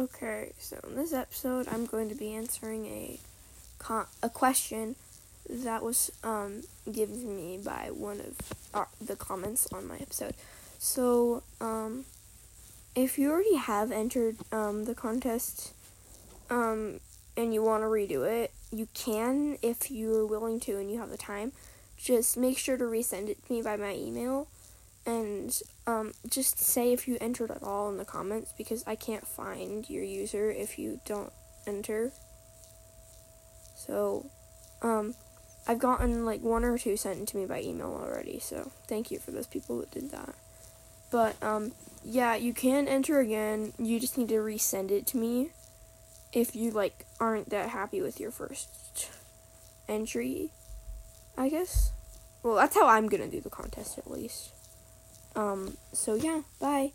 Okay, so in this episode, I'm going to be answering a con- a question that was um, given to me by one of the comments on my episode. So, um, if you already have entered um, the contest um, and you want to redo it, you can if you're willing to and you have the time. Just make sure to resend it to me by my email um, just say if you entered at all in the comments because I can't find your user if you don't enter. So, um, I've gotten like one or two sent to me by email already, so thank you for those people that did that. But, um, yeah, you can enter again. You just need to resend it to me if you like aren't that happy with your first entry, I guess. Well, that's how I'm gonna do the contest at least. Um, so yeah, bye.